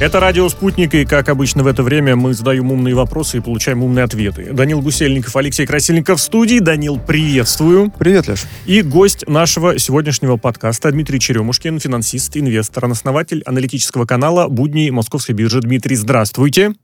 Это радио «Спутник», и, как обычно в это время, мы задаем умные вопросы и получаем умные ответы. Данил Гусельников, Алексей Красильников в студии. Данил, приветствую. Привет, Леш. И гость нашего сегодняшнего подкаста Дмитрий Черемушкин, финансист, инвестор, основатель аналитического канала «Будни Московской биржи». Дмитрий, здравствуйте.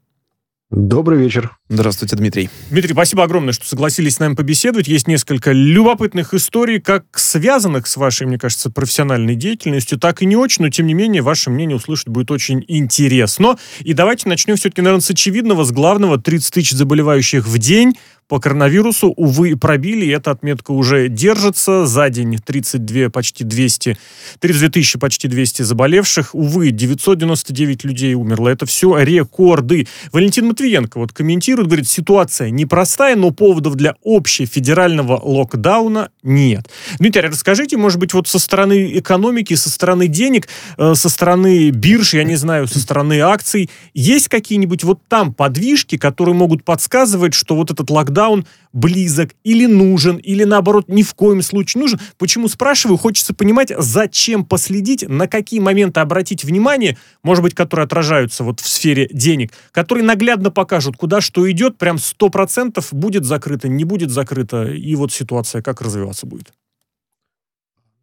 Добрый вечер. Здравствуйте, Дмитрий. Дмитрий, спасибо огромное, что согласились с нами побеседовать. Есть несколько любопытных историй, как связанных с вашей, мне кажется, профессиональной деятельностью, так и не очень, но тем не менее ваше мнение услышать будет очень интересно. И давайте начнем все-таки, наверное, с очевидного, с главного. 30 тысяч заболевающих в день по коронавирусу, увы, пробили, и эта отметка уже держится. За день 32 почти 200, 32 тысячи почти 200 заболевших. Увы, 999 людей умерло. Это все рекорды. Валентин Матвиенко вот комментирует, говорит, ситуация непростая, но поводов для общефедерального локдауна нет. Дмитрий, расскажите, может быть, вот со стороны экономики, со стороны денег, э, со стороны бирж, я не знаю, со стороны акций, есть какие-нибудь вот там подвижки, которые могут подсказывать, что вот этот локдаун локдаун близок или нужен, или наоборот ни в коем случае нужен. Почему спрашиваю? Хочется понимать, зачем последить, на какие моменты обратить внимание, может быть, которые отражаются вот в сфере денег, которые наглядно покажут, куда что идет, прям 100% будет закрыто, не будет закрыто, и вот ситуация как развиваться будет.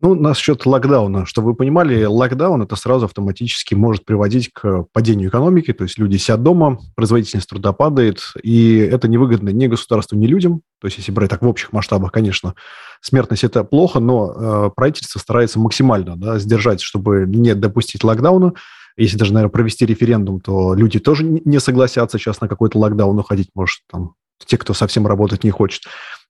Ну, насчет локдауна, чтобы вы понимали, локдаун это сразу автоматически может приводить к падению экономики, то есть люди сидят дома, производительность труда падает, и это невыгодно ни государству, ни людям. То есть если брать так в общих масштабах, конечно, смертность это плохо, но э, правительство старается максимально да, сдержать, чтобы не допустить локдауна. Если даже, наверное, провести референдум, то люди тоже не согласятся сейчас на какой-то локдаун уходить, может, там, те, кто совсем работать не хочет.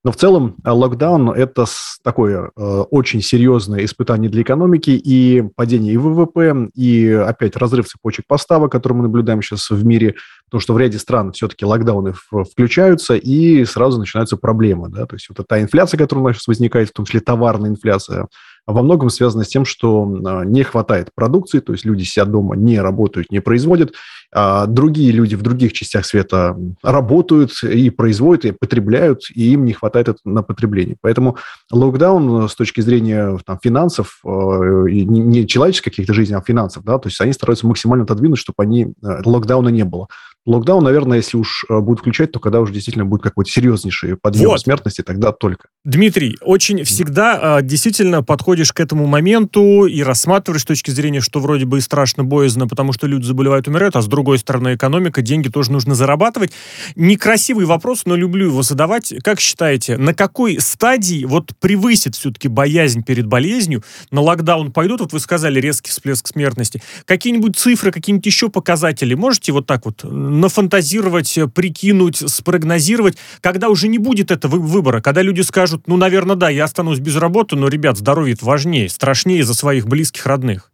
Но в целом э, локдаун – это такое э, очень серьезное испытание для экономики и падение и ВВП, и опять разрыв цепочек поставок, который мы наблюдаем сейчас в мире, потому что в ряде стран все-таки локдауны включаются, и сразу начинаются проблемы. Да? То есть вот эта инфляция, которая у нас сейчас возникает, в том числе товарная инфляция, во многом связано с тем, что э, не хватает продукции, то есть люди сидят дома, не работают, не производят, а другие люди в других частях света работают и производят, и потребляют, и им не хватает это на потребление. Поэтому локдаун с точки зрения там, финансов, э, не человеческих каких-то жизней, а финансов, да, то есть они стараются максимально отодвинуть, чтобы они, э, локдауна не было. Локдаун, наверное, если уж э, будут включать, то когда уже действительно будет какой-то серьезнейший подъем вот. смертности, тогда только. Дмитрий, очень всегда э, действительно подходишь к этому моменту и рассматриваешь с точки зрения, что вроде бы и страшно боязно, потому что люди заболевают, умирают, а с другой стороны экономика, деньги тоже нужно зарабатывать. Некрасивый вопрос, но люблю его задавать. Как считаете, на какой стадии вот превысит все-таки боязнь перед болезнью, на локдаун пойдут, вот вы сказали, резкий всплеск смертности, какие-нибудь цифры, какие-нибудь еще показатели, можете вот так вот нафантазировать, прикинуть, спрогнозировать, когда уже не будет этого выбора, когда люди скажут, ну, наверное, да, я останусь без работы, но, ребят, здоровье важнее, страшнее за своих близких, родных.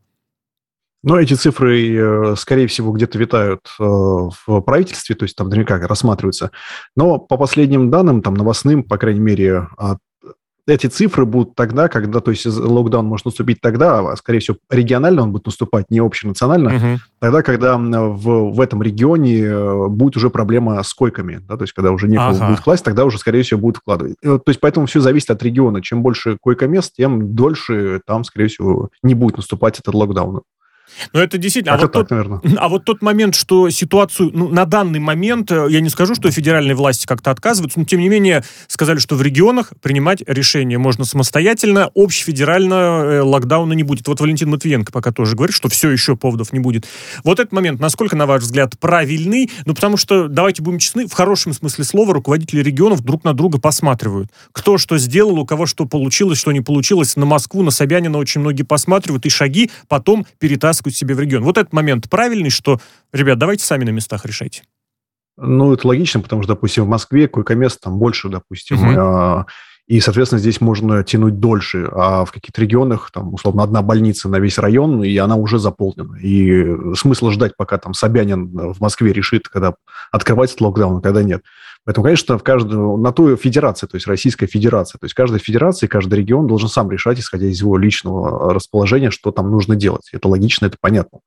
Но эти цифры, э, скорее всего, где-то витают э, в правительстве, то есть там наверняка рассматриваются. Но по последним данным, там новостным, по крайней мере, от эти цифры будут тогда, когда, то есть локдаун может наступить тогда, а, скорее всего, регионально он будет наступать, не общенационально, угу. тогда, когда в, в этом регионе э, будет уже проблема с койками, да, то есть когда уже некого ага. будет класть, тогда уже, скорее всего, будут вкладывать. То есть поэтому все зависит от региона. Чем больше койко-мест, тем дольше там, скорее всего, не будет наступать этот локдаун. Но это действительно... А, вот, так, тот, наверное. а вот тот момент, что ситуацию... Ну, на данный момент, э, я не скажу, что федеральные власти как-то отказываются, но тем не менее сказали, что в регионах принимать решения можно самостоятельно, общефедерально э, локдауна не будет. Вот Валентин Матвиенко пока тоже говорит, что все еще поводов не будет. Вот этот момент, насколько, на ваш взгляд, правильный? Ну, потому что, давайте будем честны, в хорошем смысле слова руководители регионов друг на друга посматривают. Кто что сделал, у кого что получилось, что не получилось. На Москву, на Собянина очень многие посматривают, и шаги потом перетаскивают вытаскивать себе в регион. Вот этот момент правильный, что, ребят, давайте сами на местах решайте. Ну, это логично, потому что, допустим, в Москве койко-мест там больше, допустим, угу. и, соответственно, здесь можно тянуть дольше, а в каких-то регионах, там, условно, одна больница на весь район, и она уже заполнена. И смысла ждать, пока там Собянин в Москве решит, когда открывать этот локдаун, а когда нет. Поэтому, конечно, в каждую, на ту федерации, то есть Российская Федерация, то есть каждая федерация, каждый регион должен сам решать, исходя из его личного расположения, что там нужно делать. Это логично, это понятно.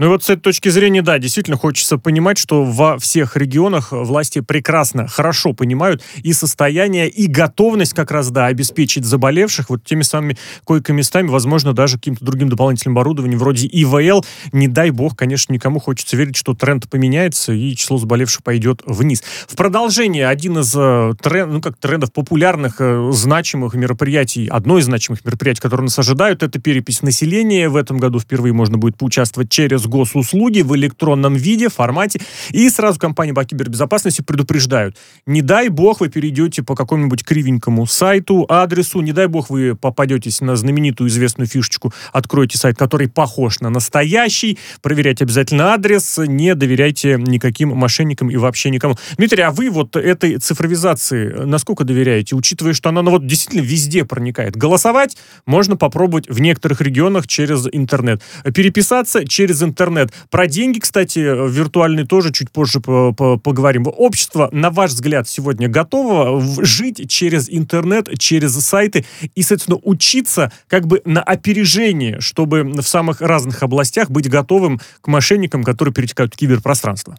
Ну и вот с этой точки зрения, да, действительно хочется понимать, что во всех регионах власти прекрасно, хорошо понимают и состояние, и готовность как раз, да, обеспечить заболевших вот теми самыми койко-местами, возможно, даже каким-то другим дополнительным оборудованием вроде ИВЛ. Не дай бог, конечно, никому хочется верить, что тренд поменяется и число заболевших пойдет вниз. В продолжение один из э, тренд, ну, как трендов популярных, э, значимых мероприятий, одно из значимых мероприятий, которые нас ожидают, это перепись населения. В этом году впервые можно будет поучаствовать через госуслуги в электронном виде, формате. И сразу компании по кибербезопасности предупреждают. Не дай бог вы перейдете по какому-нибудь кривенькому сайту, адресу, не дай бог вы попадетесь на знаменитую известную фишечку, откроете сайт, который похож на настоящий, проверяйте обязательно адрес, не доверяйте никаким мошенникам и вообще никому. Дмитрий, а вы вот этой цифровизации насколько доверяете, учитывая, что она ну, вот действительно везде проникает? Голосовать можно попробовать в некоторых регионах через интернет. Переписаться через интернет интернет. Про деньги, кстати, виртуальные тоже чуть позже поговорим. Общество, на ваш взгляд, сегодня готово жить через интернет, через сайты и, соответственно, учиться как бы на опережение, чтобы в самых разных областях быть готовым к мошенникам, которые перетекают в киберпространство?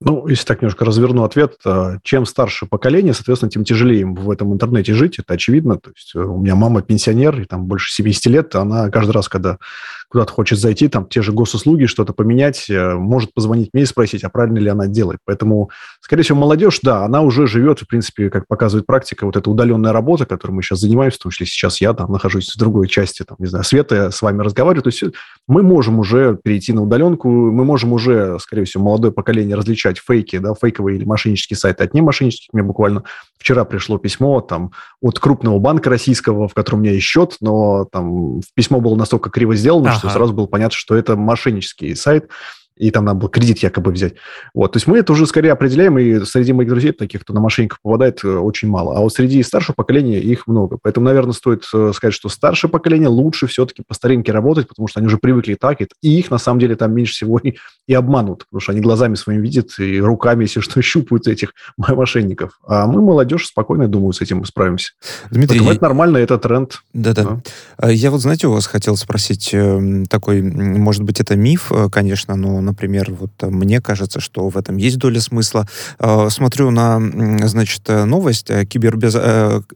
Ну, если так немножко разверну ответ, э, чем старше поколение, соответственно, тем тяжелее им в этом интернете жить, это очевидно. То есть э, у меня мама пенсионер, и там больше 70 лет, она каждый раз, когда куда-то хочет зайти, там те же госуслуги, что-то поменять, э, может позвонить мне и спросить, а правильно ли она делает. Поэтому, скорее всего, молодежь, да, она уже живет, в принципе, как показывает практика, вот эта удаленная работа, которой мы сейчас занимаемся, в том числе сейчас я там нахожусь в другой части, там, не знаю, света, с вами разговариваю, то есть мы можем уже перейти на удаленку, мы можем уже, скорее всего, молодое поколение различать фейки, да, фейковые или мошеннические сайты от немошеннических. Мне буквально вчера пришло письмо там от крупного банка российского, в котором у меня есть счет, но там письмо было настолько криво сделано, что сразу было понятно, что это мошеннический сайт, и там надо было кредит якобы взять. Вот, то есть мы это уже скорее определяем, и среди моих друзей таких, кто на мошенников попадает, э, очень мало. А вот среди старшего поколения их много. Поэтому, наверное, стоит э, сказать, что старшее поколение лучше все-таки по старинке работать, потому что они уже привыкли так, и их на самом деле там меньше всего и, и обманут, потому что они глазами своими видят и руками, если что, щупают этих мошенников. А мы, молодежь, спокойно, думаю, с этим справимся. Дмитрий, Поэтому это нормально, это тренд. Да-да. Да. Я вот, знаете, у вас хотел спросить эм, такой, может быть, это миф, э, конечно, но например, вот э, мне кажется, что в этом есть доля смысла. Э, смотрю на, значит, э, новость. Кибербез...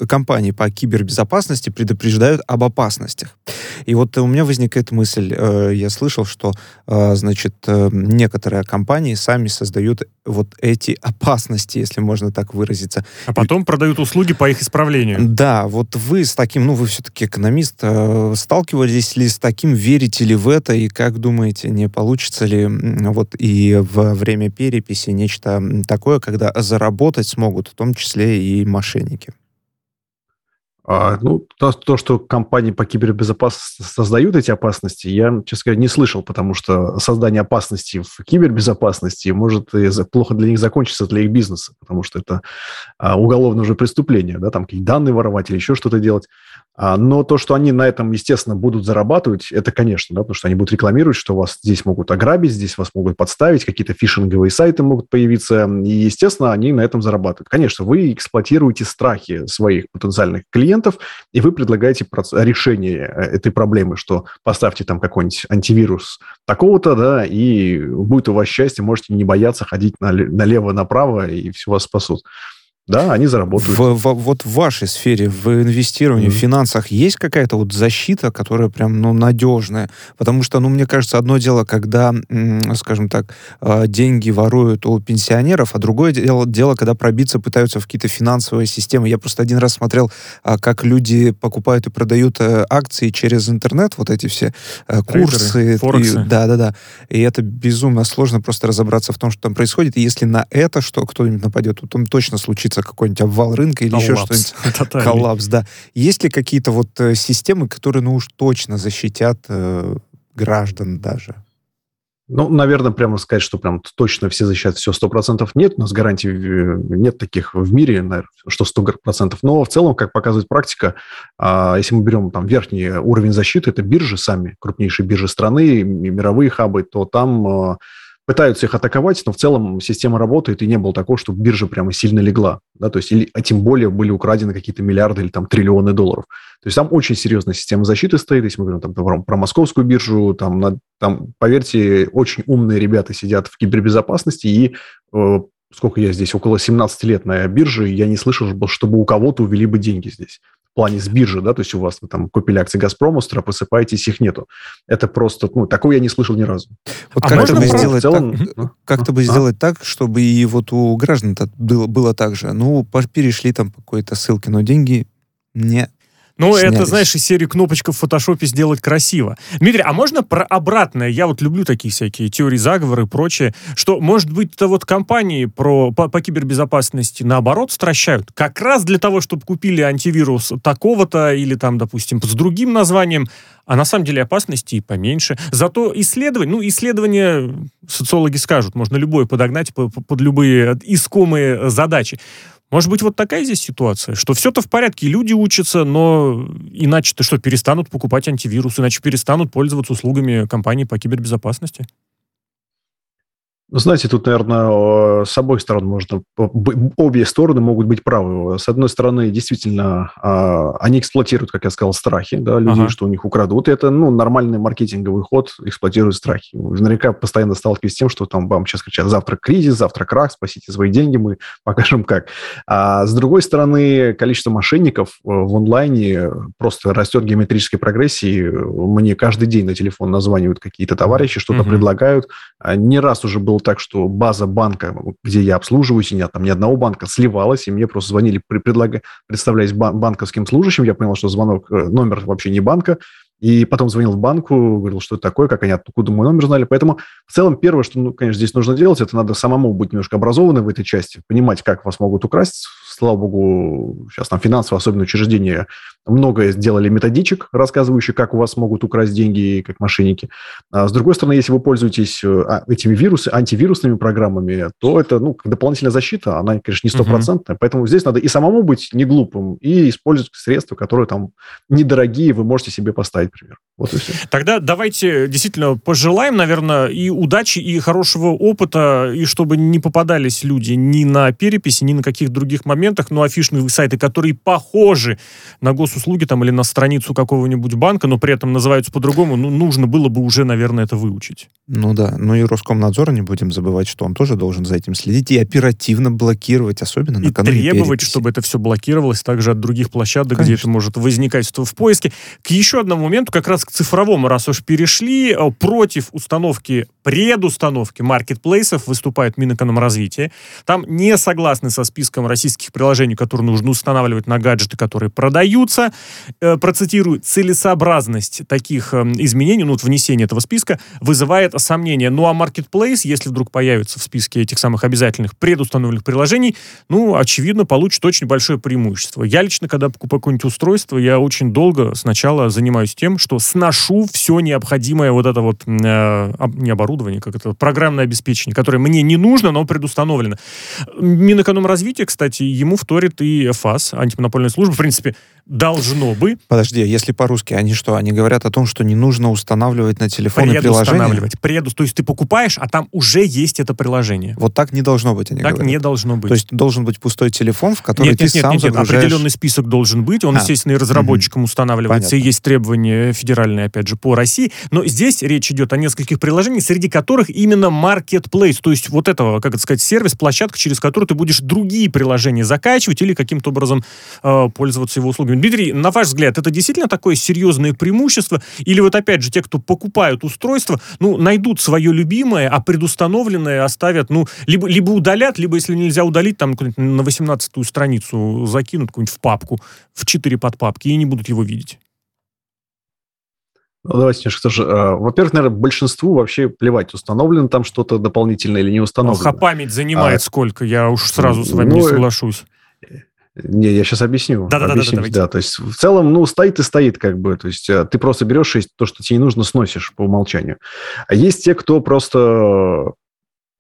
Компании по кибербезопасности предупреждают об опасностях. И вот у меня возникает мысль, я слышал, что, значит, некоторые компании сами создают вот эти опасности, если можно так выразиться. А потом продают услуги по их исправлению. Да, вот вы с таким, ну, вы все-таки экономист, сталкивались ли с таким, верите ли в это, и как думаете, не получится ли вот и во время переписи нечто такое, когда заработать смогут в том числе и мошенники. А, ну, то, то, что компании по кибербезопасности создают эти опасности, я, честно говоря, не слышал, потому что создание опасности в кибербезопасности может и плохо для них закончиться, для их бизнеса, потому что это а, уголовное уже преступление, да, там какие-то данные воровать или еще что-то делать. А, но то, что они на этом, естественно, будут зарабатывать, это, конечно, да, потому что они будут рекламировать, что вас здесь могут ограбить, здесь вас могут подставить, какие-то фишинговые сайты могут появиться, и, естественно, они на этом зарабатывают. Конечно, вы эксплуатируете страхи своих потенциальных клиентов, и вы предлагаете решение э, этой проблемы, что поставьте там какой-нибудь антивирус такого-то, да, и будет у вас счастье, можете не бояться ходить налево-направо, и все вас спасут. Да, они заработают. В, в, вот в вашей сфере, в инвестировании, mm-hmm. в финансах есть какая-то вот защита, которая прям, ну, надежная? Потому что, ну, мне кажется, одно дело, когда, скажем так, а, деньги воруют у пенсионеров, а другое дело, дело когда пробиться пытаются в какие-то финансовые системы. Я просто один раз смотрел, а, как люди покупают и продают э, акции через интернет, вот эти все э, курсы. Форексы. Да, да, да. И это безумно сложно просто разобраться в том, что там происходит. И если на это что кто-нибудь нападет, то там точно случится случится какой-нибудь обвал рынка или Коллапс. еще что-нибудь. Коллапс, да. Есть ли какие-то вот э, системы, которые, ну уж точно защитят э, граждан даже? Ну, наверное, прямо сказать, что прям точно все защищают все сто процентов нет. У нас гарантий э, нет таких в мире, наверное, что сто процентов. Но в целом, как показывает практика, а, если мы берем там верхний уровень защиты, это биржи сами, крупнейшие биржи страны, мировые хабы, то там а, пытаются их атаковать, но в целом система работает, и не было такого, чтобы биржа прямо сильно легла. Да, то есть, или, а тем более были украдены какие-то миллиарды или там триллионы долларов. То есть там очень серьезная система защиты стоит, если мы говорим там, про, про московскую биржу, там, на, там, поверьте, очень умные ребята сидят в кибербезопасности, и э, сколько я здесь, около 17 лет на бирже, я не слышал, чтобы у кого-то увели бы деньги здесь в плане с биржи, да, то есть у вас вы там купили акции «Газпрома», с утра просыпаетесь, их нету. Это просто, ну, такого я не слышал ни разу. Вот а как-то бы сделать, целом... так, ну, как-то бы а? сделать так, чтобы и вот у граждан было, было так же. Ну, перешли там по какой-то ссылке, но деньги не ну, это, знаешь, из серии кнопочка в фотошопе сделать красиво. Дмитрий, а можно про обратное? Я вот люблю такие всякие теории заговора и прочее, что, может быть, это вот компании про, по, по кибербезопасности наоборот стращают, как раз для того, чтобы купили антивирус такого-то или там, допустим, с другим названием, а на самом деле опасности и поменьше. Зато исследования, ну, исследования, социологи скажут, можно любое подогнать под, под любые искомые задачи. Может быть, вот такая здесь ситуация, что все-то в порядке, люди учатся, но иначе-то что, перестанут покупать антивирус, иначе перестанут пользоваться услугами компании по кибербезопасности? Ну, знаете, тут, наверное, с обоих сторон можно... Обе стороны могут быть правы. С одной стороны, действительно, а, они эксплуатируют, как я сказал, страхи да, людей, ага. что у них украдут. И это ну, нормальный маркетинговый ход, эксплуатируют страхи. Вы наверняка постоянно сталкиваетесь с тем, что там вам сейчас кричат «завтра кризис, завтра крах, спасите свои деньги, мы покажем как». А с другой стороны, количество мошенников э, в онлайне просто растет геометрической прогрессии. Мне каждый день на телефон названивают какие-то товарищи, что-то угу. предлагают. А не раз уже был так, что база банка, где я обслуживаюсь, и нет там ни одного банка, сливалась, и мне просто звонили, предлага, представляясь банковским служащим, я понял, что звонок, э, номер вообще не банка, и потом звонил в банку, говорил, что это такое, как они откуда мой номер знали. Поэтому в целом первое, что, ну, конечно, здесь нужно делать, это надо самому быть немножко образованным в этой части, понимать, как вас могут украсть. Слава богу, сейчас там финансово особенно учреждения многое сделали методичек, рассказывающих, как у вас могут украсть деньги, как мошенники. А с другой стороны, если вы пользуетесь э, а, этими вирусами, антивирусными программами, то это, ну, дополнительная защита, она, конечно, не стопроцентная. Uh-huh. Поэтому здесь надо и самому быть не глупым, и использовать средства, которые там недорогие, вы можете себе поставить, например. Вот и все. Тогда давайте действительно пожелаем, наверное, и удачи, и хорошего опыта, и чтобы не попадались люди ни на переписи, ни на каких других моментах, но афишные сайты, которые похожи на гос госуслуги там или на страницу какого-нибудь банка, но при этом называются по-другому, ну, нужно было бы уже, наверное, это выучить. Ну да, ну и Роскомнадзор, не будем забывать, что он тоже должен за этим следить и оперативно блокировать, особенно и накануне требовать, переписи. чтобы это все блокировалось также от других площадок, Конечно. где это может возникать в поиске. К еще одному моменту, как раз к цифровому, раз уж перешли, э, против установки, предустановки маркетплейсов выступает Минэкономразвития. Там не согласны со списком российских приложений, которые нужно устанавливать на гаджеты, которые продаются. Э, процитирую, целесообразность таких э, изменений, ну вот внесение этого списка, вызывает сомнения. Ну а Marketplace, если вдруг появится в списке этих самых обязательных предустановленных приложений, ну, очевидно, получит очень большое преимущество. Я лично, когда покупаю какое-нибудь устройство, я очень долго сначала занимаюсь тем, что сношу все необходимое вот это вот, э, не оборудование, как это, программное обеспечение, которое мне не нужно, но предустановлено. Минэкономразвитие, кстати, ему вторит и ФАС, антимонопольная служба, в принципе, должно бы. Подожди, если по-русски, они что, они говорят о том, что не нужно устанавливать на телефоне приложение? Преду, то есть ты покупаешь, а там уже есть это приложение. Вот так не должно быть, они Так говорят. не должно быть. То есть должен быть пустой телефон, в который нет, ты нет, сам нет, нет, загружаешь... определенный список должен быть, он, а. естественно, и разработчикам угу. устанавливается, Понятно. и есть требования федеральные, опять же, по России, но здесь речь идет о нескольких приложениях, среди которых именно Marketplace, то есть вот этого, как это сказать, сервис, площадка, через которую ты будешь другие приложения закачивать или каким-то образом э, пользоваться его услугами. Дмитрий, на ваш взгляд, это действительно такое серьезное преимущество? Или вот опять же, те, кто покупают устройство, ну, найдут свое любимое, а предустановленное оставят, ну, либо, либо удалят, либо, если нельзя удалить, там на 18-ю страницу закинут какую-нибудь в папку, в 4 подпапки, и не будут его видеть. Ну, давайте немножко тоже. А, во-первых, наверное, большинству вообще плевать, установлено там что-то дополнительное или не установлено. А память занимает а, сколько? Я уж сразу с вами ну, не соглашусь. Не, я сейчас объясню. Да-да-да. Да, то есть в целом, ну, стоит и стоит как бы. То есть э, ты просто берешь и то, что тебе не нужно, сносишь по умолчанию. А есть те, кто просто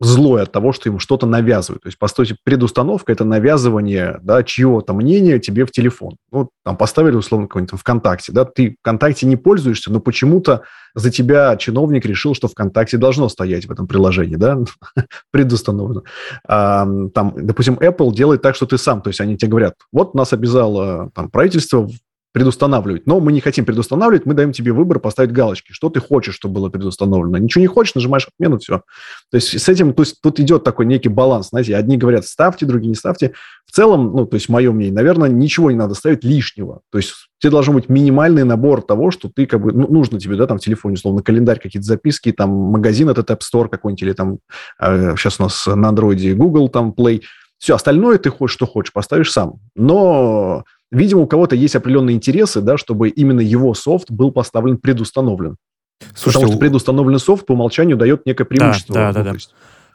злой от того, что ему что-то навязывают. То есть, по сути, предустановка – это навязывание да, чьего-то мнения тебе в телефон. Ну, там поставили, условно, какой-нибудь ВКонтакте, да, ты ВКонтакте не пользуешься, но почему-то за тебя чиновник решил, что ВКонтакте должно стоять в этом приложении, да, предустановлено. А, там, допустим, Apple делает так, что ты сам, то есть они тебе говорят, вот нас обязало там, правительство предустанавливать. Но мы не хотим предустанавливать, мы даем тебе выбор поставить галочки. Что ты хочешь, чтобы было предустановлено. Ничего не хочешь, нажимаешь отмену, все. То есть с этим то есть, тут идет такой некий баланс. Знаете, одни говорят ставьте, другие не ставьте. В целом, ну, то есть мое мнение, наверное, ничего не надо ставить лишнего. То есть тебе должен быть минимальный набор того, что ты как бы, ну, нужно тебе, да, там в телефоне, условно, календарь, какие-то записки, там магазин этот App Store какой-нибудь, или там э, сейчас у нас на андроиде Google там Play. Все, остальное ты хочешь, что хочешь, поставишь сам. Но Видимо, у кого-то есть определенные интересы, да, чтобы именно его софт был поставлен предустановлен. Слушайте, Потому что предустановленный софт по умолчанию дает некое преимущество. Да, да, да, да.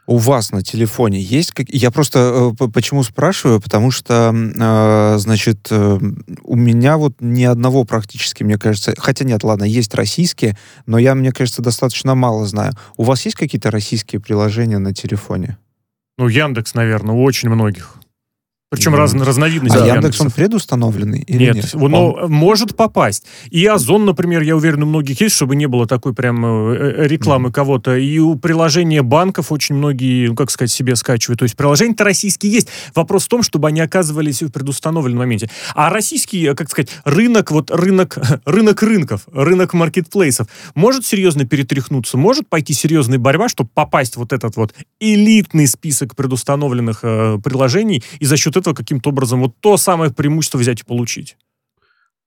У вас на телефоне есть... Как... Я просто э, почему спрашиваю, потому что, э, значит, э, у меня вот ни одного практически, мне кажется... Хотя нет, ладно, есть российские, но я, мне кажется, достаточно мало знаю. У вас есть какие-то российские приложения на телефоне? Ну, Яндекс, наверное, у очень многих. Причем раз, разновидность. А Яндекс, он предустановленный или нет? Нет, он, он может попасть. И Озон, например, я уверен, у многих есть, чтобы не было такой прям э, э, рекламы mm-hmm. кого-то. И у приложения банков очень многие, ну, как сказать, себе скачивают. То есть приложения-то российские есть. Вопрос в том, чтобы они оказывались в предустановленном моменте. А российский, э, как сказать, рынок, вот рынок, рынок рынков, рынок маркетплейсов может серьезно перетряхнуться, может пойти серьезная борьба, чтобы попасть в вот этот вот элитный список предустановленных э, приложений и за счет этого каким-то образом вот то самое преимущество взять и получить.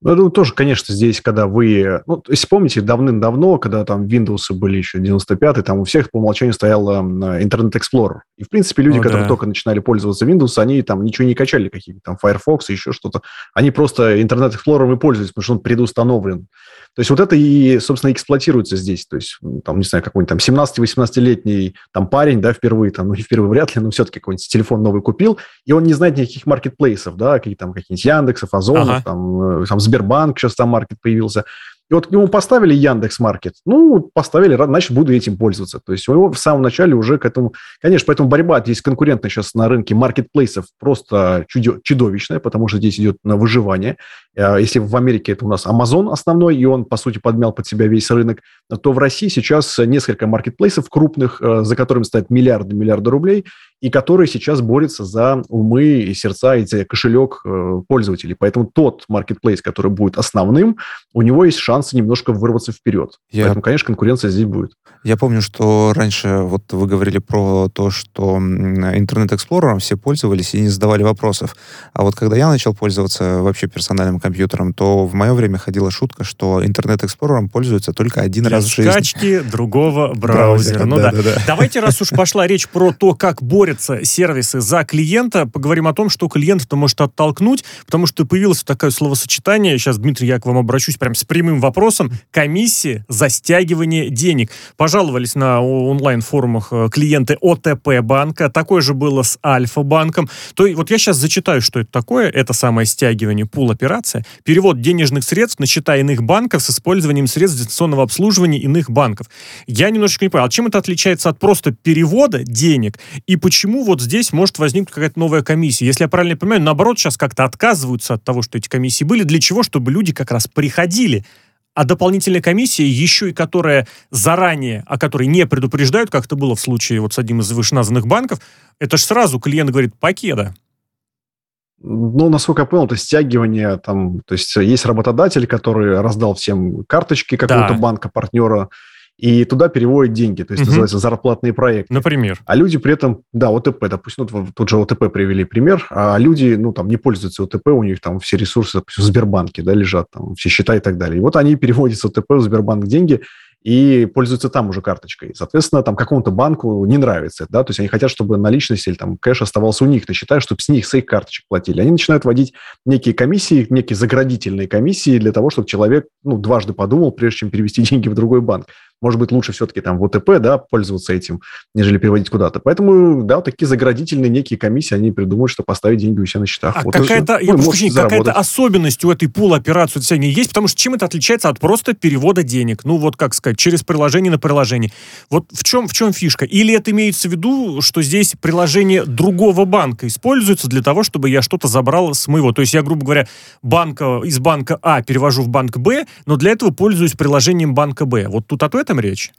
Ну, ну, тоже, конечно, здесь, когда вы... Ну, если помните, давным-давно, когда там Windows были еще 95-й, там у всех по умолчанию стоял э, Internet Explorer. И, в принципе, люди, ну, которые да. только начинали пользоваться Windows, они там ничего не качали, какие-то там Firefox и еще что-то. Они просто Internet Explorer и пользовались, потому что он предустановлен. То есть вот это и, собственно, эксплуатируется здесь. То есть, там, не знаю, какой-нибудь там 17-18-летний там парень, да, впервые, там, ну, не впервые вряд ли, но все-таки какой-нибудь телефон новый купил, и он не знает никаких маркетплейсов, да, какие там какие-нибудь Яндексов, Озонов, ага. там, э, там Сбербанк сейчас там маркет появился. И вот ему поставили Яндекс Маркет, ну, поставили, значит, буду этим пользоваться. То есть у него в самом начале уже к этому... Конечно, поэтому борьба здесь конкурентная сейчас на рынке маркетплейсов просто чудовищная, потому что здесь идет на выживание. Э, если в Америке это у нас Amazon основной, и он, по сути, подмял под себя весь рынок, то в России сейчас несколько маркетплейсов крупных, э, за которыми стоят миллиарды, миллиарды рублей, и которые сейчас борются за умы и сердца и за кошелек э, пользователей. Поэтому тот маркетплейс, который будет основным, у него есть шансы немножко вырваться вперед. Я... Поэтому, конечно, конкуренция здесь будет. Я помню, что раньше вот вы говорили про то, что интернет-эксплорером все пользовались и не задавали вопросов. А вот когда я начал пользоваться вообще персональным компьютером, то в мое время ходила шутка, что интернет-эксплорером пользуются только один Для раз в жизни. скачки другого браузера. ну да, да. да. Давайте, раз уж пошла речь про то, как борются сервисы за клиента, поговорим о том, что клиент-то может оттолкнуть, потому что появилось такое словосочетание, сейчас, Дмитрий, я к вам обращусь прям с прямым вопросом, комиссия за стягивание денег. Пожаловались на онлайн-форумах э, клиенты ОТП банка, такое же было с Альфа-банком. То вот я сейчас зачитаю, что это такое, это самое стягивание, пул операция – перевод денежных средств на счета иных банков с использованием средств дистанционного обслуживания иных банков. Я немножечко не понял, а чем это отличается от просто перевода денег? И почему вот здесь может возникнуть какая-то новая комиссия? Если я правильно понимаю, наоборот, сейчас как-то отказываются от того, что эти комиссии были. Для чего? Чтобы люди как раз приходили а дополнительная комиссия, еще и которая заранее, о которой не предупреждают, как это было в случае вот с одним из вышеназванных банков, это же сразу клиент говорит, покеда. Ну, насколько я понял, это стягивание там, то есть есть работодатель, который раздал всем карточки какого-то да. банка, партнера, и туда переводят деньги, то есть угу. называется зарплатный проект. Например. А люди при этом, да, ОТП, допустим, вот тут же ОТП привели пример, а люди, ну, там, не пользуются ОТП, у них там все ресурсы, допустим, в Сбербанке, да, лежат, там, все счета и так далее. И вот они переводят с ОТП в Сбербанк деньги, и пользуются там уже карточкой. Соответственно, там какому-то банку не нравится, да, то есть они хотят, чтобы наличность или там кэш оставался у них, ты считаешь, чтобы с них, с их карточек платили. Они начинают вводить некие комиссии, некие заградительные комиссии для того, чтобы человек, ну, дважды подумал, прежде чем перевести деньги в другой банк. Может быть, лучше все-таки там в ОТП, да, пользоваться этим, нежели переводить куда-то. Поэтому, да, вот такие заградительные некие комиссии, они придумают, что поставить деньги у себя на счетах. А вот какая-то, я прошу какая-то особенность у этой пул операции у тебя есть? Потому что чем это отличается от просто перевода денег? Ну, вот как сказать, через приложение на приложение. Вот в чем, в чем фишка? Или это имеется в виду, что здесь приложение другого банка используется для того, чтобы я что-то забрал с моего? То есть я, грубо говоря, банка, из банка А перевожу в банк Б, но для этого пользуюсь приложением банка Б. Вот тут об этом речь?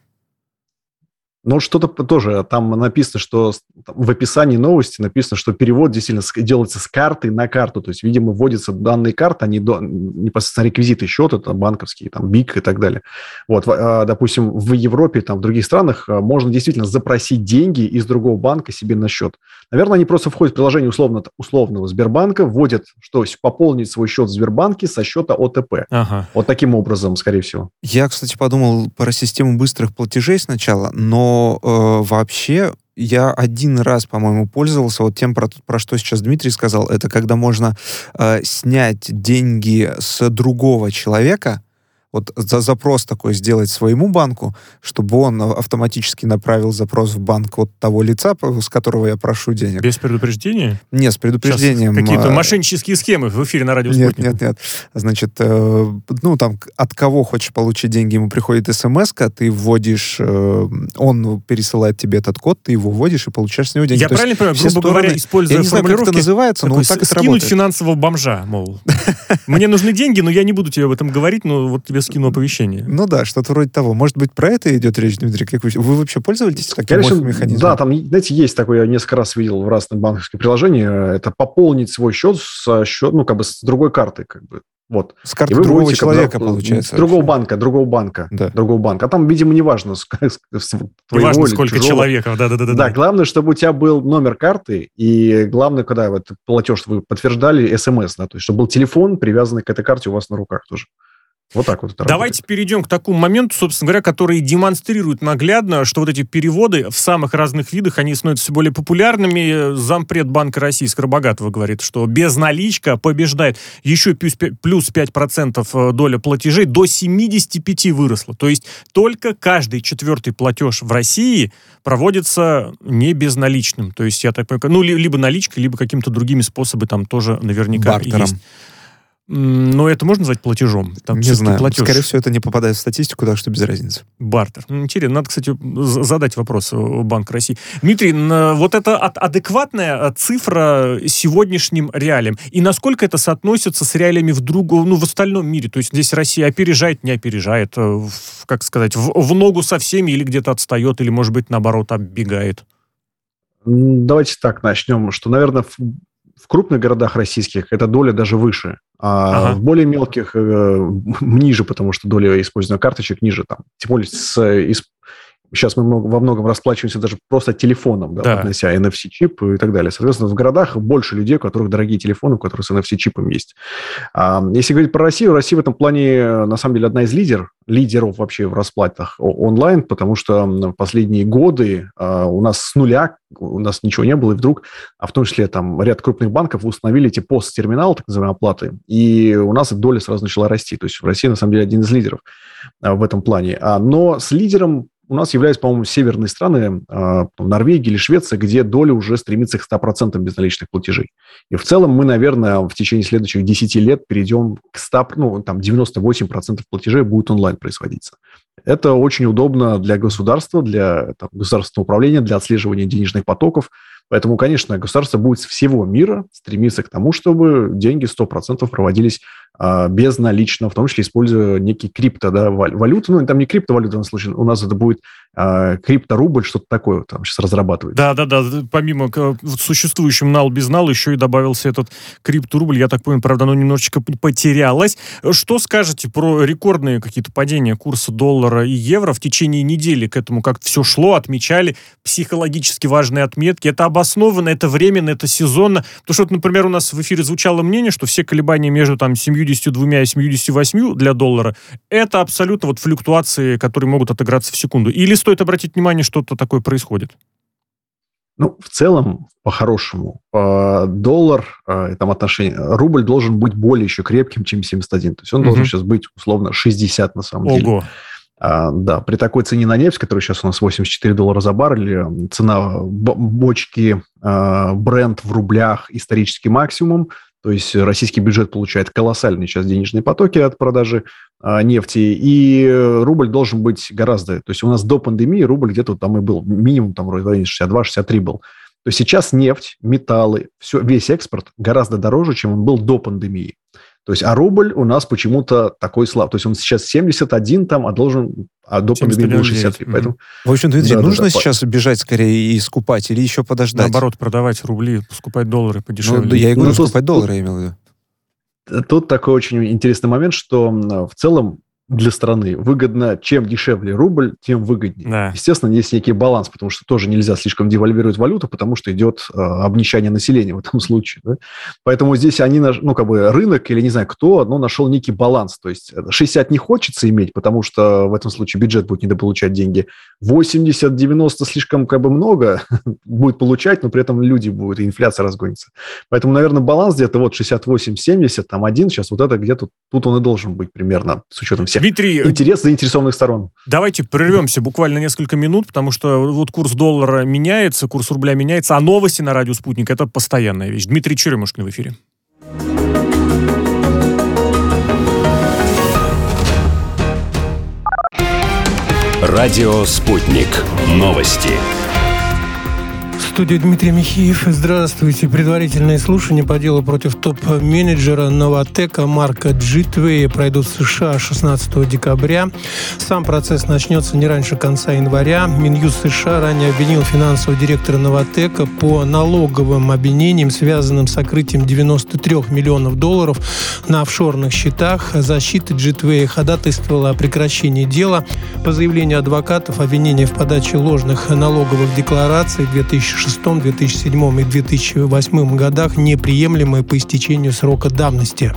Ну, что-то тоже там написано, что в описании новости написано, что перевод действительно делается с карты на карту. То есть, видимо, вводятся данные карты, они до, непосредственно реквизиты счета, там, банковские, там, БИК и так далее. Вот, а, допустим, в Европе, там, в других странах а, можно действительно запросить деньги из другого банка себе на счет. Наверное, они просто входят в приложение условно, условного Сбербанка, вводят, что пополнить свой счет в Сбербанке со счета ОТП. Ага. Вот таким образом, скорее всего. Я, кстати, подумал про систему быстрых платежей сначала, но э, вообще я один раз, по-моему, пользовался вот тем, про, про что сейчас Дмитрий сказал. Это когда можно э, снять деньги с другого человека, вот за запрос такой сделать своему банку, чтобы он автоматически направил запрос в банк от того лица, с которого я прошу денег. Без предупреждения? Нет, с предупреждением. Какие-то а, мошеннические схемы в эфире на радио Нет, нет, нет. Значит, э, ну там от кого хочешь получить деньги, ему приходит смс ты вводишь, э, он пересылает тебе этот код, ты его вводишь и получаешь с него деньги. Я То правильно понимаю, грубо стороны, говоря, используя я не знаю, как это называется, но так и скинуть финансового бомжа, мол. Мне нужны деньги, но я не буду тебе об этом говорить, но вот тебе скину оповещение. Ну да, что-то вроде того. Может быть, про это идет речь, Дмитрий? Как вы, вы вообще пользовались таким Конечно, механизмом? Да, там, знаете, есть такое, я несколько раз видел в разных банковских приложениях, это пополнить свой счет со счет, ну, как бы с другой карты, как бы. Вот. С карты другого вводите, человека, когда, получается. С другого банка, другого банка. Да. Другого банка. А там, видимо, неважно, с, с неважно сколько чужого. человеков. Да, да, да, да, да, главное, чтобы у тебя был номер карты, и главное, когда вот платеж вы подтверждали, смс, да, то есть, чтобы был телефон, привязанный к этой карте у вас на руках тоже. Вот так вот Давайте работает. перейдем к такому моменту, собственно говоря, который демонстрирует наглядно, что вот эти переводы в самых разных видах, они становятся все более популярными. Зампред Банка России Скоробогатова говорит, что безналичка побеждает. Еще плюс 5% э, доля платежей до 75 выросла. То есть только каждый четвертый платеж в России проводится не безналичным. То есть я так понимаю, ну, либо наличкой, либо какими-то другими способами там тоже наверняка Бартером. есть. Но это можно назвать платежом? Там не знаю. Платеж. Скорее всего, это не попадает в статистику, так что без разницы. Бартер. Интересно. Надо, кстати, задать вопрос Банк России. Дмитрий, вот это адекватная цифра сегодняшним реалиям. И насколько это соотносится с реалиями в другом, ну, в остальном мире? То есть здесь Россия опережает, не опережает, э, как сказать, в, в ногу со всеми или где-то отстает, или, может быть, наоборот, оббегает? Давайте так начнем, что, наверное, в крупных городах российских эта доля даже выше, а ага. в более мелких э, ниже, потому что доля использования карточек ниже там. Тем более с, из, сейчас мы во многом расплачиваемся даже просто телефоном, да, да. поднося NFC-чип и так далее. Соответственно, в городах больше людей, у которых дорогие телефоны, у которых с NFC-чипом есть. А, если говорить про Россию, Россия в этом плане, на самом деле, одна из лидеров, лидеров вообще в расплатах онлайн, потому что в последние годы а, у нас с нуля, у нас ничего не было, и вдруг, а в том числе там ряд крупных банков установили эти пост-терминалы, так называемые оплаты, и у нас доля сразу начала расти. То есть в России, на самом деле, один из лидеров а, в этом плане. А, но с лидером у нас являются, по-моему, северные страны, э, Норвегия или Швеция, где доля уже стремится к 100% безналичных платежей. И в целом мы, наверное, в течение следующих 10 лет перейдем к 100, ну, там 98% платежей будет онлайн производиться. Это очень удобно для государства, для там, государственного управления, для отслеживания денежных потоков. Поэтому, конечно, государство будет с всего мира стремиться к тому, чтобы деньги 100% проводились а, безналично, в том числе используя некий крипто, да, валюту. Ну, там не криптовалюта данном случае, у нас это будет крипторубль, что-то такое там сейчас разрабатывают. Да, да, да. Помимо существующим нал без нал еще и добавился этот крипторубль. Я так понял, правда, оно немножечко потерялось. Что скажете про рекордные какие-то падения курса доллара и евро в течение недели к этому как все шло, отмечали психологически важные отметки. Это обоснованно, это временно, это сезонно. Потому что, вот, например, у нас в эфире звучало мнение, что все колебания между там 7 72 и 78 для доллара, это абсолютно вот флюктуации, которые могут отыграться в секунду. Или стоит обратить внимание, что-то такое происходит? Ну, в целом, по-хорошему, доллар, э, там отношение, рубль должен быть более еще крепким, чем 71. То есть он угу. должен сейчас быть, условно, 60 на самом Ого. деле. А, да, при такой цене на нефть, которая сейчас у нас 84 доллара за баррель, цена бочки а, бренд в рублях исторический максимум, то есть российский бюджет получает колоссальные сейчас денежные потоки от продажи а, нефти, и рубль должен быть гораздо... То есть у нас до пандемии рубль где-то там и был, минимум там в районе 62-63 был. То есть сейчас нефть, металлы, все, весь экспорт гораздо дороже, чем он был до пандемии. То есть, а рубль у нас почему-то такой слаб. То есть он сейчас 71 там, а должен, а до пандемии был 63. Поэтому... В общем, Дмитрий, да, нужно да, сейчас да. бежать скорее и скупать или еще подождать? Наоборот, продавать рубли, скупать доллары подешевле. Ну, я и говорю, ну, скупать тут, доллары, я имел в виду. Тут такой очень интересный момент, что в целом для страны. Выгодно, чем дешевле рубль, тем выгоднее. Да. Естественно, есть некий баланс, потому что тоже нельзя слишком девальвировать валюту, потому что идет э, обнищание населения в этом случае. Да? Поэтому здесь они, ну, как бы рынок или не знаю кто, но нашел некий баланс. То есть 60 не хочется иметь, потому что в этом случае бюджет будет недополучать деньги. 80-90 слишком как бы много будет получать, но при этом люди будут, и инфляция разгонится. Поэтому, наверное, баланс где-то вот 68-70, там один, сейчас вот это где-то, тут он и должен быть примерно с учетом всех Дмитрий, интерес заинтересованных сторон. Давайте прервемся буквально несколько минут, потому что вот курс доллара меняется, курс рубля меняется, а новости на радио «Спутник» — это постоянная вещь. Дмитрий Черемушкин в эфире. Радио «Спутник». Новости студии Дмитрий Михеев. Здравствуйте. Предварительные слушания по делу против топ-менеджера Новотека Марка Джитвея пройдут в США 16 декабря. Сам процесс начнется не раньше конца января. Минюст США ранее обвинил финансового директора Новотека по налоговым обвинениям, связанным с сокрытием 93 миллионов долларов на офшорных счетах. Защита Джитвея ходатайствовала о прекращении дела. По заявлению адвокатов, обвинение в подаче ложных налоговых деклараций 2016 2006, 2007 и 2008 годах неприемлемы по истечению срока давности.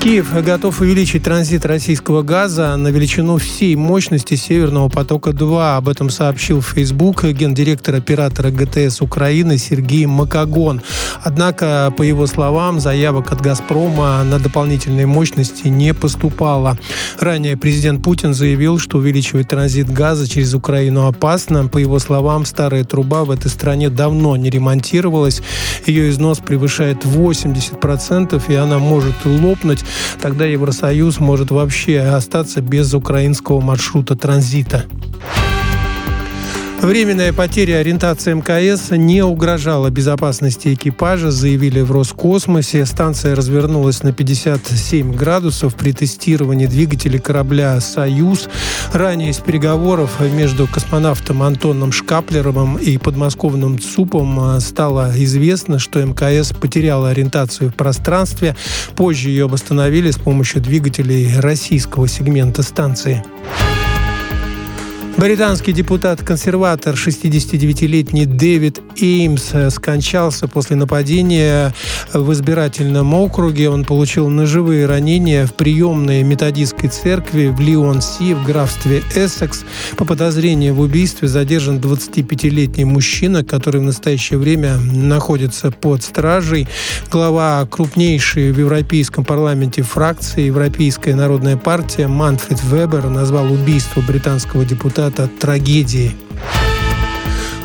Киев готов увеличить транзит российского газа на величину всей мощности Северного потока-2. Об этом сообщил в Facebook гендиректор оператора ГТС Украины Сергей Макагон. Однако, по его словам, заявок от «Газпрома» на дополнительные мощности не поступало. Ранее президент Путин заявил, что увеличивать транзит газа через Украину опасно. По его словам, старая труба в этой стране давно не ремонтировалась. Ее износ превышает 80%, и она может лопнуть тогда Евросоюз может вообще остаться без украинского маршрута транзита. Временная потеря ориентации МКС не угрожала безопасности экипажа, заявили в Роскосмосе. Станция развернулась на 57 градусов при тестировании двигателей корабля «Союз». Ранее из переговоров между космонавтом Антоном Шкаплеровым и подмосковным ЦУПом стало известно, что МКС потеряла ориентацию в пространстве. Позже ее восстановили с помощью двигателей российского сегмента станции. Британский депутат-консерватор 69-летний Дэвид Эймс скончался после нападения в избирательном округе. Он получил ножевые ранения в приемной методистской церкви в Лион-Си в графстве Эссекс. По подозрению в убийстве задержан 25-летний мужчина, который в настоящее время находится под стражей. Глава крупнейшей в Европейском парламенте фракции Европейская народная партия Манфред Вебер назвал убийство британского депутата результата трагедии.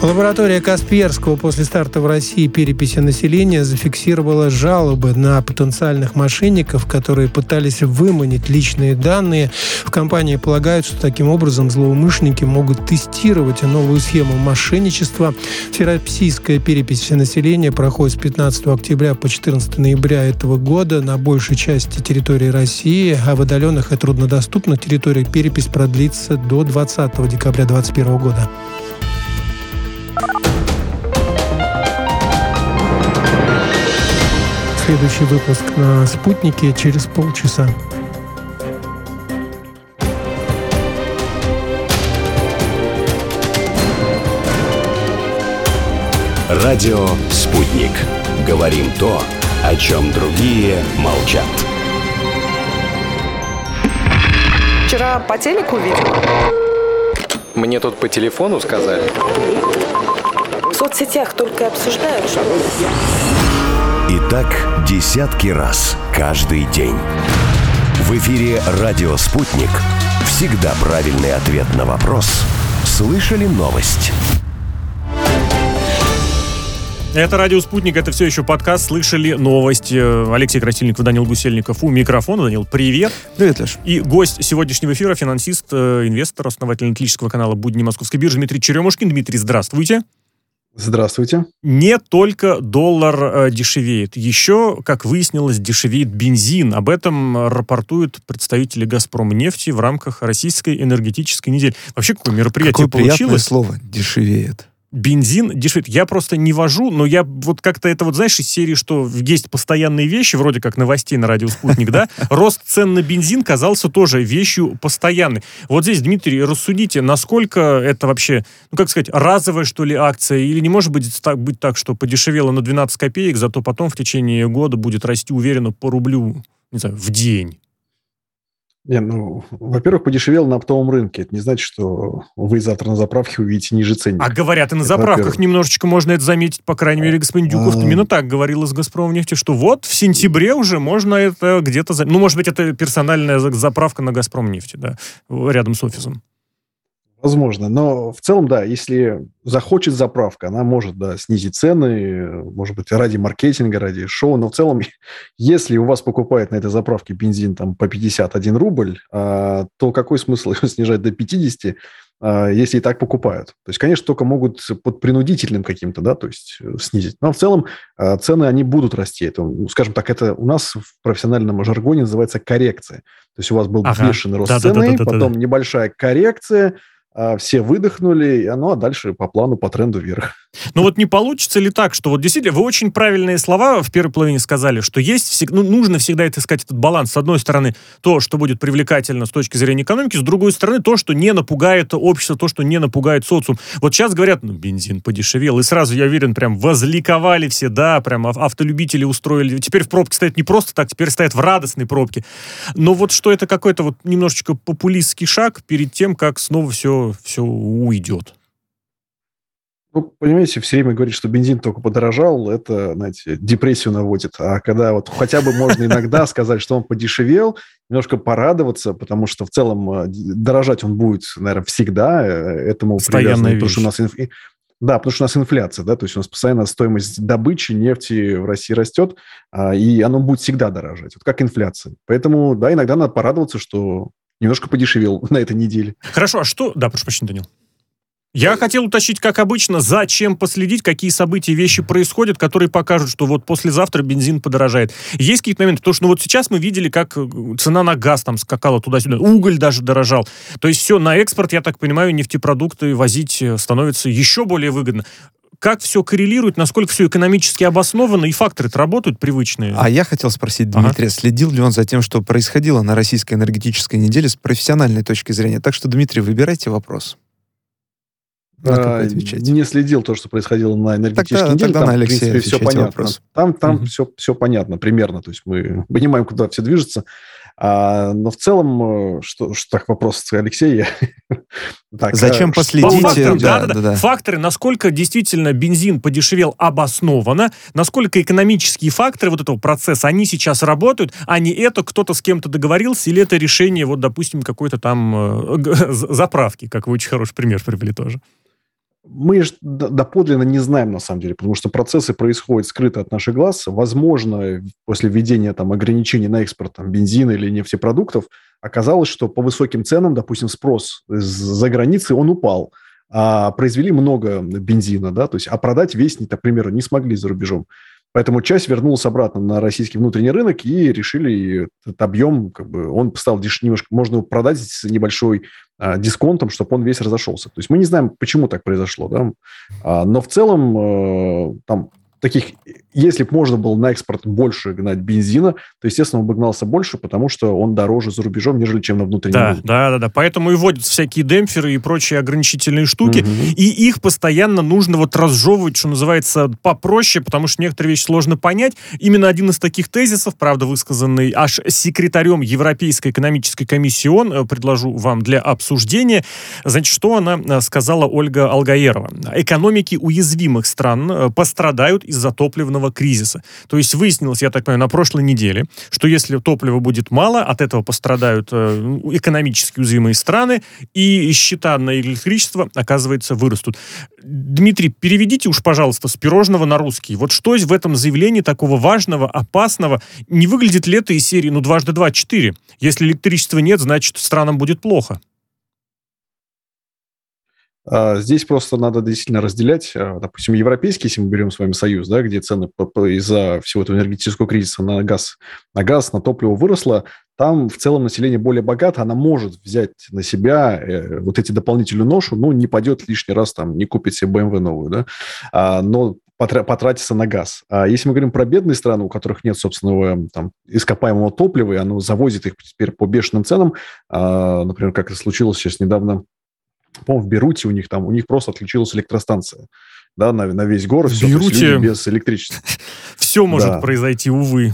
Лаборатория Касперского после старта в России переписи населения зафиксировала жалобы на потенциальных мошенников, которые пытались выманить личные данные. В компании полагают, что таким образом злоумышленники могут тестировать новую схему мошенничества. Всероссийская перепись населения проходит с 15 октября по 14 ноября этого года на большей части территории России, а в отдаленных и труднодоступных территориях перепись продлится до 20 декабря 2021 года. Следующий выпуск на «Спутнике» через полчаса. Радио «Спутник». Говорим то, о чем другие молчат. Вчера по телеку видел. Мне тут по телефону сказали. В соцсетях только обсуждают, что... И так десятки раз каждый день. В эфире «Радио Спутник». Всегда правильный ответ на вопрос. Слышали новость? Это «Радио Спутник», это все еще подкаст. Слышали новость. Алексей Красильников, Данил Гусельников у микрофона. Данил, привет. Привет, Леш. И гость сегодняшнего эфира, финансист, э, инвестор, основатель аналитического канала «Будни Московской биржи» Дмитрий Черемушкин. Дмитрий, здравствуйте. Здравствуйте. Не только доллар э, дешевеет. Еще, как выяснилось, дешевеет бензин. Об этом рапортуют представители «Газпром» нефти в рамках российской энергетической недели. Вообще, какое мероприятие Какое приятное получилось? слово «дешевеет». Бензин дешевеет. Я просто не вожу, но я вот как-то это вот, знаешь, из серии, что есть постоянные вещи, вроде как новостей на радио «Спутник», да? Рост цен на бензин казался тоже вещью постоянной. Вот здесь, Дмитрий, рассудите, насколько это вообще, ну, как сказать, разовая, что ли, акция, или не может быть так, быть так, что подешевело на 12 копеек, зато потом в течение года будет расти уверенно по рублю, не знаю, в день? Не, ну, во-первых, подешевел на оптовом рынке. Это не значит, что вы завтра на заправке увидите ниже ценник. А говорят, и на Это заправках немножечко можно это заметить, по крайней мере, господин Дюков А. именно так говорил из «Газпром» нефти, что вот в сентябре уже можно это где-то... Ну, может быть, это персональная за- заправка на «Газпром» нефти, да, рядом с офисом. Возможно. Но в целом, да, если захочет заправка, она может, да, снизить цены, может быть, ради маркетинга, ради шоу. Но в целом, если у вас покупает на этой заправке бензин там по 51 рубль, а, то какой смысл его снижать до 50, а, если и так покупают? То есть, конечно, только могут под принудительным каким-то, да, то есть э, снизить. Но в целом а, цены, они будут расти. Это, ну, скажем так, это у нас в профессиональном жаргоне называется коррекция. То есть у вас был Ага. бешеный рост Да-да-да-да-да-да. цены, потом небольшая коррекция, все выдохнули, ну а дальше по плану, по тренду вверх. Но вот не получится ли так, что вот действительно вы очень правильные слова в первой половине сказали, что есть всег- ну, нужно всегда искать этот баланс. С одной стороны, то, что будет привлекательно с точки зрения экономики, с другой стороны, то, что не напугает общество, то, что не напугает социум. Вот сейчас говорят, ну, бензин подешевел, и сразу, я уверен, прям возликовали все, да, прям ав- автолюбители устроили. Теперь в пробке стоят не просто так, теперь стоят в радостной пробке. Но вот что это какой-то вот немножечко популистский шаг перед тем, как снова все, все уйдет. Ну, понимаете, все время говорить, что бензин только подорожал, это, знаете, депрессию наводит. А когда вот хотя бы можно иногда сказать, что он подешевел, немножко порадоваться, потому что в целом э, дорожать он будет, наверное, всегда. э, Этому привязано, потому что у нас инф- Да, потому что у нас инфляция, да, то есть у нас постоянно стоимость добычи нефти в России растет, а, и оно будет всегда дорожать, вот как инфляция. Поэтому, да, иногда надо порадоваться, что немножко подешевел на этой неделе. Хорошо, а что... Да, прошу прощения, Данил. Я хотел уточнить, как обычно, зачем последить, какие события и вещи происходят, которые покажут, что вот послезавтра бензин подорожает. Есть какие-то моменты, потому что ну, вот сейчас мы видели, как э, цена на газ там скакала туда-сюда, уголь даже дорожал. То есть все, на экспорт, я так понимаю, нефтепродукты возить э, становится еще более выгодно. Как все коррелирует, насколько все экономически обосновано, и факторы-то работают привычные. А я хотел спросить Ага. Дмитрия, следил ли он за тем, что происходило на российской энергетической неделе с профессиональной точки зрения? Так что, Дмитрий, выбирайте вопрос. На какой А, отвечать? Не следил то, что происходило на энергетической Тогда- неделе. тогда там, на в Алексея принципе, все понятно. вопрос. Там, там Мгм. все, все понятно примерно. То есть мы понимаем, куда все движется. А, но в целом, э, что, что так вопрос Алексея. Так, Зачем а, По последите? факторам, да, да, да, да. Факторы, насколько действительно бензин подешевел обоснованно, насколько экономические факторы вот этого процесса, они сейчас работают, а не это кто-то с кем-то договорился, или это решение, вот, допустим, какой-то там э, заправки, как вы очень хороший пример привели тоже. Мы же доподлинно не знаем, на самом деле, потому что процессы происходят скрыто от наших глаз. Возможно, после введения там, ограничений на экспорт там, бензина или нефтепродуктов, оказалось, что по высоким ценам, допустим, спрос из-за границы, он упал. А произвели много бензина, да, то есть, а продать весь, например, не смогли за рубежом. Поэтому часть вернулась обратно на российский внутренний рынок и решили этот объем, как бы, он стал деш- немножко, можно его продать с небольшой а, дисконтом, чтобы он весь разошелся. То есть мы не знаем, почему так произошло, да, А, но в целом э, там таких, если бы можно было на экспорт больше гнать бензина, то, естественно, он бы гнался больше, потому что он дороже за рубежом, нежели чем на внутреннем Да, рынке. да, да, да. Поэтому и вводятся всякие демпферы и прочие ограничительные штуки. Мгм. И их постоянно нужно вот разжевывать, что называется, попроще, потому что некоторые вещи сложно понять. Именно один из таких тезисов, правда, высказанный аж секретарем Европейской экономической комиссии ООН, э, предложу вам для обсуждения. Значит, что она э, сказала Ольга Алгаерова? Экономики уязвимых стран э, пострадают из-за топливного кризиса. То есть выяснилось, я так понимаю, на прошлой неделе, что если топлива будет мало, от этого пострадают э, экономически уязвимые страны, и счета на электричество, оказывается, вырастут. Дмитрий, переведите уж, пожалуйста, с пирожного на русский. Вот что в этом заявлении такого важного, опасного? Не выглядит ли это из серии, ну, дважды два, четыре? Если электричества нет, значит, странам будет плохо. А, здесь просто надо действительно разделять, а, допустим, европейский, если мы берем с вами союз, да, где цены из-за всего этого энергетического кризиса на газ, на газ, на топливо выросло, там в целом население более богато, она может взять на себя э, вот эти дополнительную ношу, ну, не пойдет лишний раз там, не купит себе BMW новую, да, а, но потратиться на газ. А если мы говорим про бедные страны, у которых нет собственного там, ископаемого топлива, и оно завозит их теперь по бешеным ценам, например, как это случилось сейчас недавно по-моему, в Беруте у них там, у них просто отключилась электростанция, да, на, на весь город. Все, Беруте без электричества. Все может произойти, увы.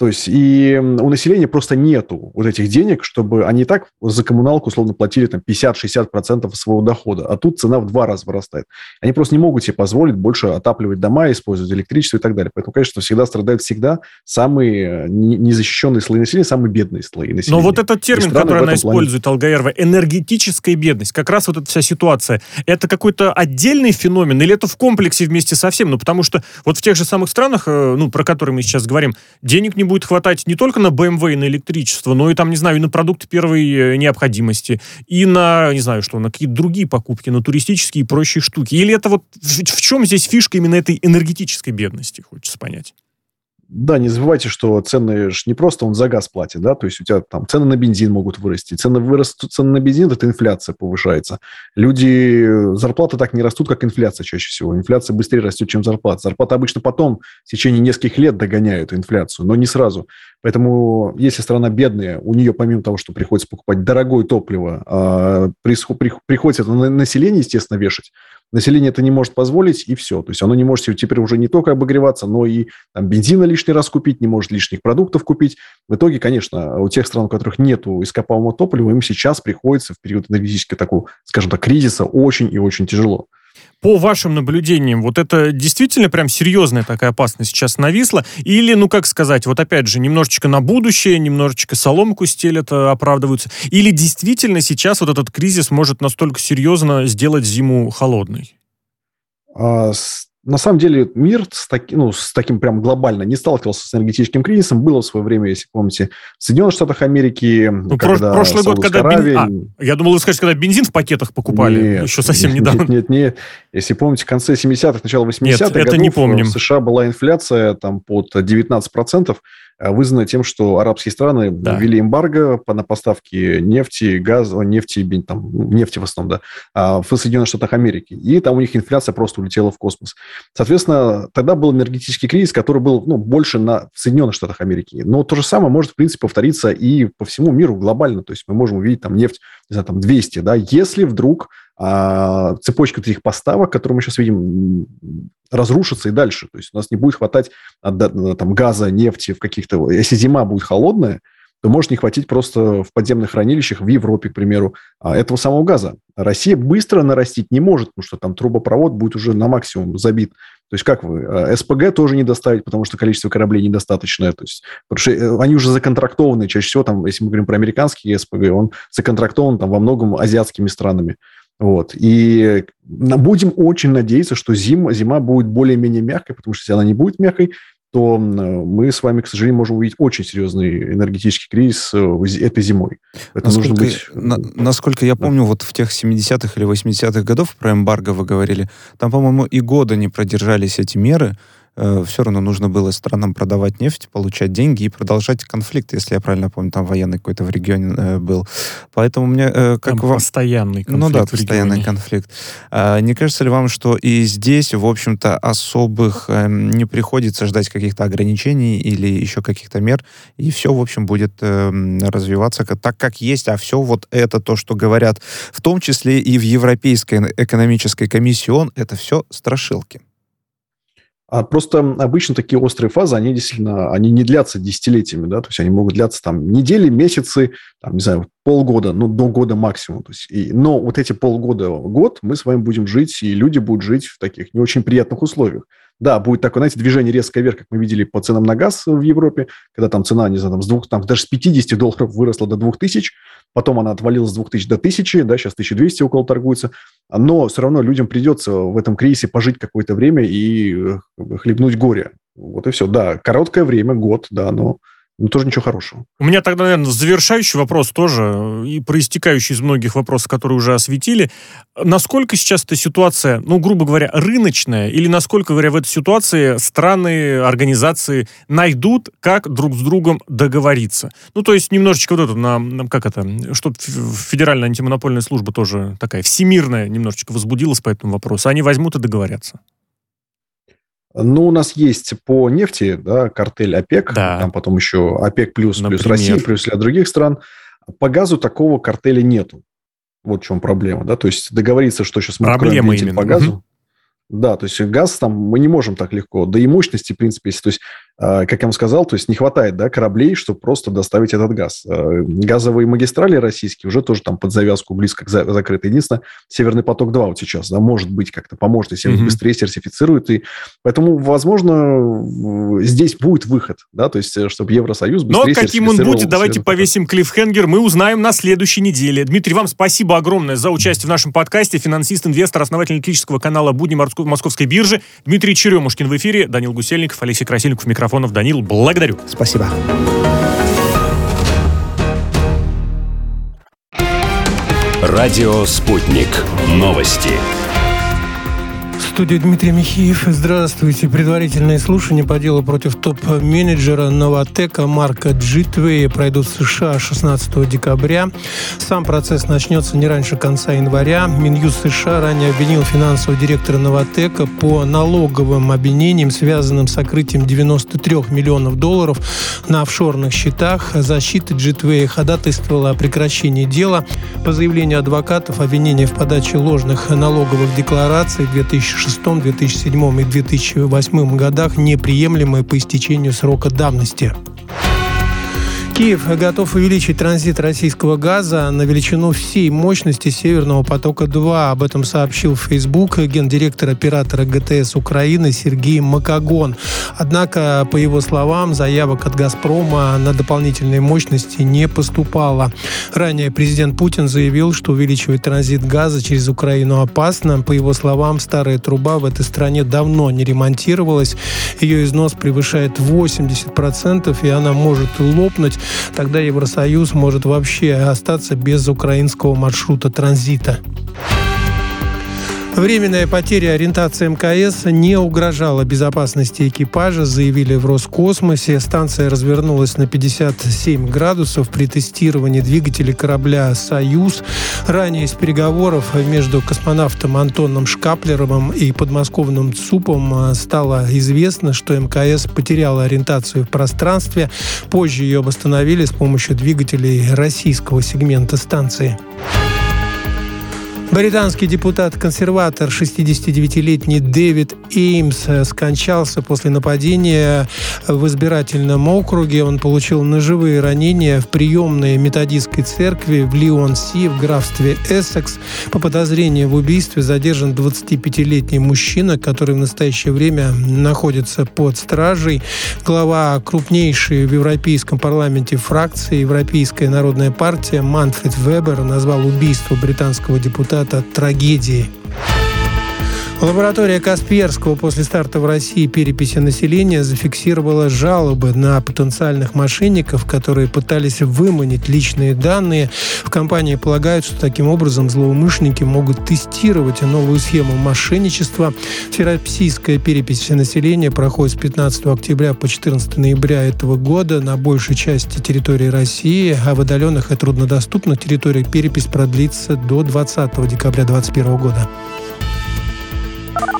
То есть и у населения просто нету вот этих денег, чтобы они так за коммуналку условно платили там 50-60% своего дохода, а тут цена в два раза вырастает. Они просто не могут себе позволить больше отапливать дома, использовать электричество и так далее. Поэтому, конечно, всегда страдают всегда самые незащищенные слои населения, самые бедные слои населения. Но вот этот термин, который она использует, плане... Алгаерова, энергетическая бедность, как раз вот эта вся ситуация, это какой-то отдельный феномен или это в комплексе вместе со всем? Ну, потому что вот в тех же самых странах, э, ну, про которые мы сейчас говорим, денег не будет хватать не только на BMW и на электричество, но и там, не знаю, и на продукты первой э, необходимости, и на, не знаю что, на какие-то другие покупки, на туристические и прочие штуки. Или это вот в, в чем здесь фишка именно этой энергетической бедности, хочется понять? Да, не забывайте, что цены же не просто он за газ платит, да, то есть у тебя там цены на бензин могут вырасти. Цены вырастут, цены на бензин, это инфляция повышается. Люди, зарплаты так не растут, как инфляция чаще всего. Инфляция быстрее растет, чем зарплата. Зарплата обычно потом, в течение нескольких лет догоняют инфляцию, но не сразу. Поэтому, если страна бедная, у нее помимо того, что приходится покупать дорогое топливо, а, приходится это на население, естественно, вешать, население это не может позволить, и все. То есть оно не может себе теперь уже не только обогреваться, но и там, бензина лишний раз купить, не может лишних продуктов купить. В итоге, конечно, у тех стран, у которых нет ископаемого топлива, им сейчас приходится в период энергетического такого, скажем так, кризиса очень и очень тяжело по вашим наблюдениям, вот это действительно прям серьезная такая опасность сейчас нависла? Или, ну как сказать, вот опять же, немножечко на будущее, немножечко соломку стелят, оправдываются? Или действительно сейчас вот этот кризис может настолько серьезно сделать зиму холодной? А, на самом деле мир с, таки, ну, с таким прям глобально не сталкивался с энергетическим кризисом. Было в свое время, если помните, в Соединенных Штатах Америки. Ну, когда прошлый год, когда Аравия... бен... а, я думал, вы скажете, когда бензин в пакетах покупали, нет, еще совсем нет, недавно. Нет, нет, нет. Если помните, в конце 70-х, начало 80-х годов не помним. в США была инфляция там под 19%. Э, вызвано тем, что арабские страны да. ввели эмбарго на поставки нефти, газа, нефти, там, нефти в основном, да, а, в Соединенных Штатах Америки. И там у них инфляция просто улетела в космос. Соответственно, тогда был энергетический кризис, который был ну, больше на, в Соединенных Штатах Америки. Но то же самое может, в принципе, повториться и по всему миру глобально. То есть мы можем увидеть там нефть, не знаю, там 200, да, если вдруг а цепочка этих поставок, которую мы сейчас видим, разрушится и дальше. То есть у нас не будет хватать там, газа, нефти в каких-то... Если зима будет холодная, то может не хватить просто в подземных хранилищах в Европе, к примеру, а, этого самого газа. Россия быстро нарастить не может, потому что там трубопровод будет уже на максимум забит. То есть как вы? А, СПГ тоже не доставить, потому что количество кораблей недостаточное. То есть, потому что э, они уже законтрактованы. Чаще всего, там, если мы говорим про американский СПГ, он законтрактован там, во многом азиатскими странами. Вот. И будем очень надеяться, что зима, зима будет более-менее мягкой, потому что если она не будет мягкой, то мы с вами, к сожалению, можем увидеть очень серьезный энергетический кризис э, этой зимой. Это насколько, нужно быть... на, насколько я помню, да. вот в тех 70-х или 80-х годов про эмбарго вы говорили, там, по-моему, и года не продержались эти меры, э, все равно нужно было странам продавать нефть, получать деньги и продолжать конфликт, если я правильно помню, там военный какой-то в регионе э, был. Поэтому мне э, как там вам... постоянный конфликт. Ну да, постоянный конфликт. А, не кажется ли вам, что и здесь, в общем-то, особых э, не приходится ждать каких-то ограничений или еще каких-то мер, и все, в общем, будет э, развиваться так, как есть, а все вот это то, что говорят, в том числе и в Европейской экономической комиссии ООН, это все страшилки. А просто обычно такие острые фазы, они действительно, они не длятся десятилетиями, да, то есть они могут длиться там недели, месяцы, там, не знаю, полгода, ну, до года максимум. То есть, и, но вот эти полгода, год мы с вами будем жить, и люди будут жить в таких не очень приятных условиях. Да, будет такое, знаете, движение резкое вверх, как мы видели по ценам на газ в Европе, когда там цена, не знаю, там, с двух, там даже с 50 долларов выросла до 2000, потом она отвалилась с 2000 до 1000, да, сейчас 1200 около торгуется, но все равно людям придется в этом кризисе пожить какое-то время и э, хлебнуть горе. Вот и все. Да, короткое время, год, да, но ну, тоже ничего хорошего. У меня тогда, наверное, завершающий вопрос тоже, и проистекающий из многих вопросов, которые уже осветили. Насколько сейчас эта ситуация, ну, грубо говоря, рыночная, или насколько, говоря, в этой ситуации страны, организации найдут, как друг с другом договориться? Ну, то есть немножечко вот это, на, как это, чтобы Федеральная антимонопольная служба тоже такая всемирная немножечко возбудилась по этому вопросу. Они возьмут и договорятся. Ну, у нас есть по нефти, да, картель ОПЕК, да. там потом еще ОПЕК плюс, плюс Россия, плюс ряд других стран. По газу такого картеля нету. Вот в чем проблема, да, то есть договориться, что сейчас мы Проблема именно. по газу. Угу. Да, то есть газ там мы не можем так легко. Да и мощности, в принципе, если, то есть, как я вам сказал, то есть не хватает да, кораблей, чтобы просто доставить этот газ. Э, газовые магистрали российские уже тоже там под завязку близко к за- закрыты. Единственное, Северный поток-2 вот сейчас, да, может быть, как-то поможет, если mm-hmm. быстрее сертифицируют. И поэтому, возможно, здесь будет выход, да, то есть, э, чтобы Евросоюз быстрее Но каким он будет, давайте повесим клиффхенгер, мы узнаем на следующей неделе. Дмитрий, вам спасибо огромное за участие в нашем подкасте. Финансист, инвестор, основатель электрического канала «Будни Московской биржи. Дмитрий Черемушкин в эфире, Данил Гусельников, Алексей Красильников, микрофонов. Данил, благодарю. Спасибо. Радио «Спутник». Новости студии Дмитрий Михеев. Здравствуйте. Предварительные слушания по делу против топ-менеджера Новотека Марка Джитвея пройдут в США 16 декабря. Сам процесс начнется не раньше конца января. Минюст США ранее обвинил финансового директора Новотека по налоговым обвинениям, связанным с сокрытием 93 миллионов долларов на офшорных счетах. Защита Джитвея ходатайствовала о прекращении дела. По заявлению адвокатов, обвинение в подаче ложных налоговых деклараций в 2016 2006, 2007 и 2008 годах неприемлемы по истечению срока давности. Киев готов увеличить транзит российского газа на величину всей мощности Северного потока-2. Об этом сообщил в Facebook гендиректор оператора ГТС Украины Сергей Макагон. Однако, по его словам, заявок от «Газпрома» на дополнительные мощности не поступало. Ранее президент Путин заявил, что увеличивать транзит газа через Украину опасно. По его словам, старая труба в этой стране давно не ремонтировалась. Ее износ превышает 80%, и она может лопнуть тогда Евросоюз может вообще остаться без украинского маршрута транзита. Временная потеря ориентации МКС не угрожала безопасности экипажа, заявили в Роскосмосе. Станция развернулась на 57 градусов при тестировании двигателей корабля «Союз». Ранее из переговоров между космонавтом Антоном Шкаплеровым и подмосковным ЦУПом стало известно, что МКС потеряла ориентацию в пространстве. Позже ее восстановили с помощью двигателей российского сегмента станции. Британский депутат-консерватор 69-летний Дэвид Эймс скончался после нападения в избирательном округе. Он получил ножевые ранения в приемной методистской церкви в Лион-Си в графстве Эссекс. По подозрению в убийстве задержан 25-летний мужчина, который в настоящее время находится под стражей. Глава крупнейшей в Европейском парламенте фракции Европейская народная партия Манфред Вебер назвал убийство британского депутата результата трагедии. Лаборатория Касперского после старта в России переписи населения зафиксировала жалобы на потенциальных мошенников, которые пытались выманить личные данные. В компании полагают, что таким образом злоумышленники могут тестировать новую схему мошенничества. Всероссийская перепись населения проходит с 15 октября по 14 ноября этого года на большей части территории России, а в отдаленных и труднодоступных территориях перепись продлится до 20 декабря 2021 года.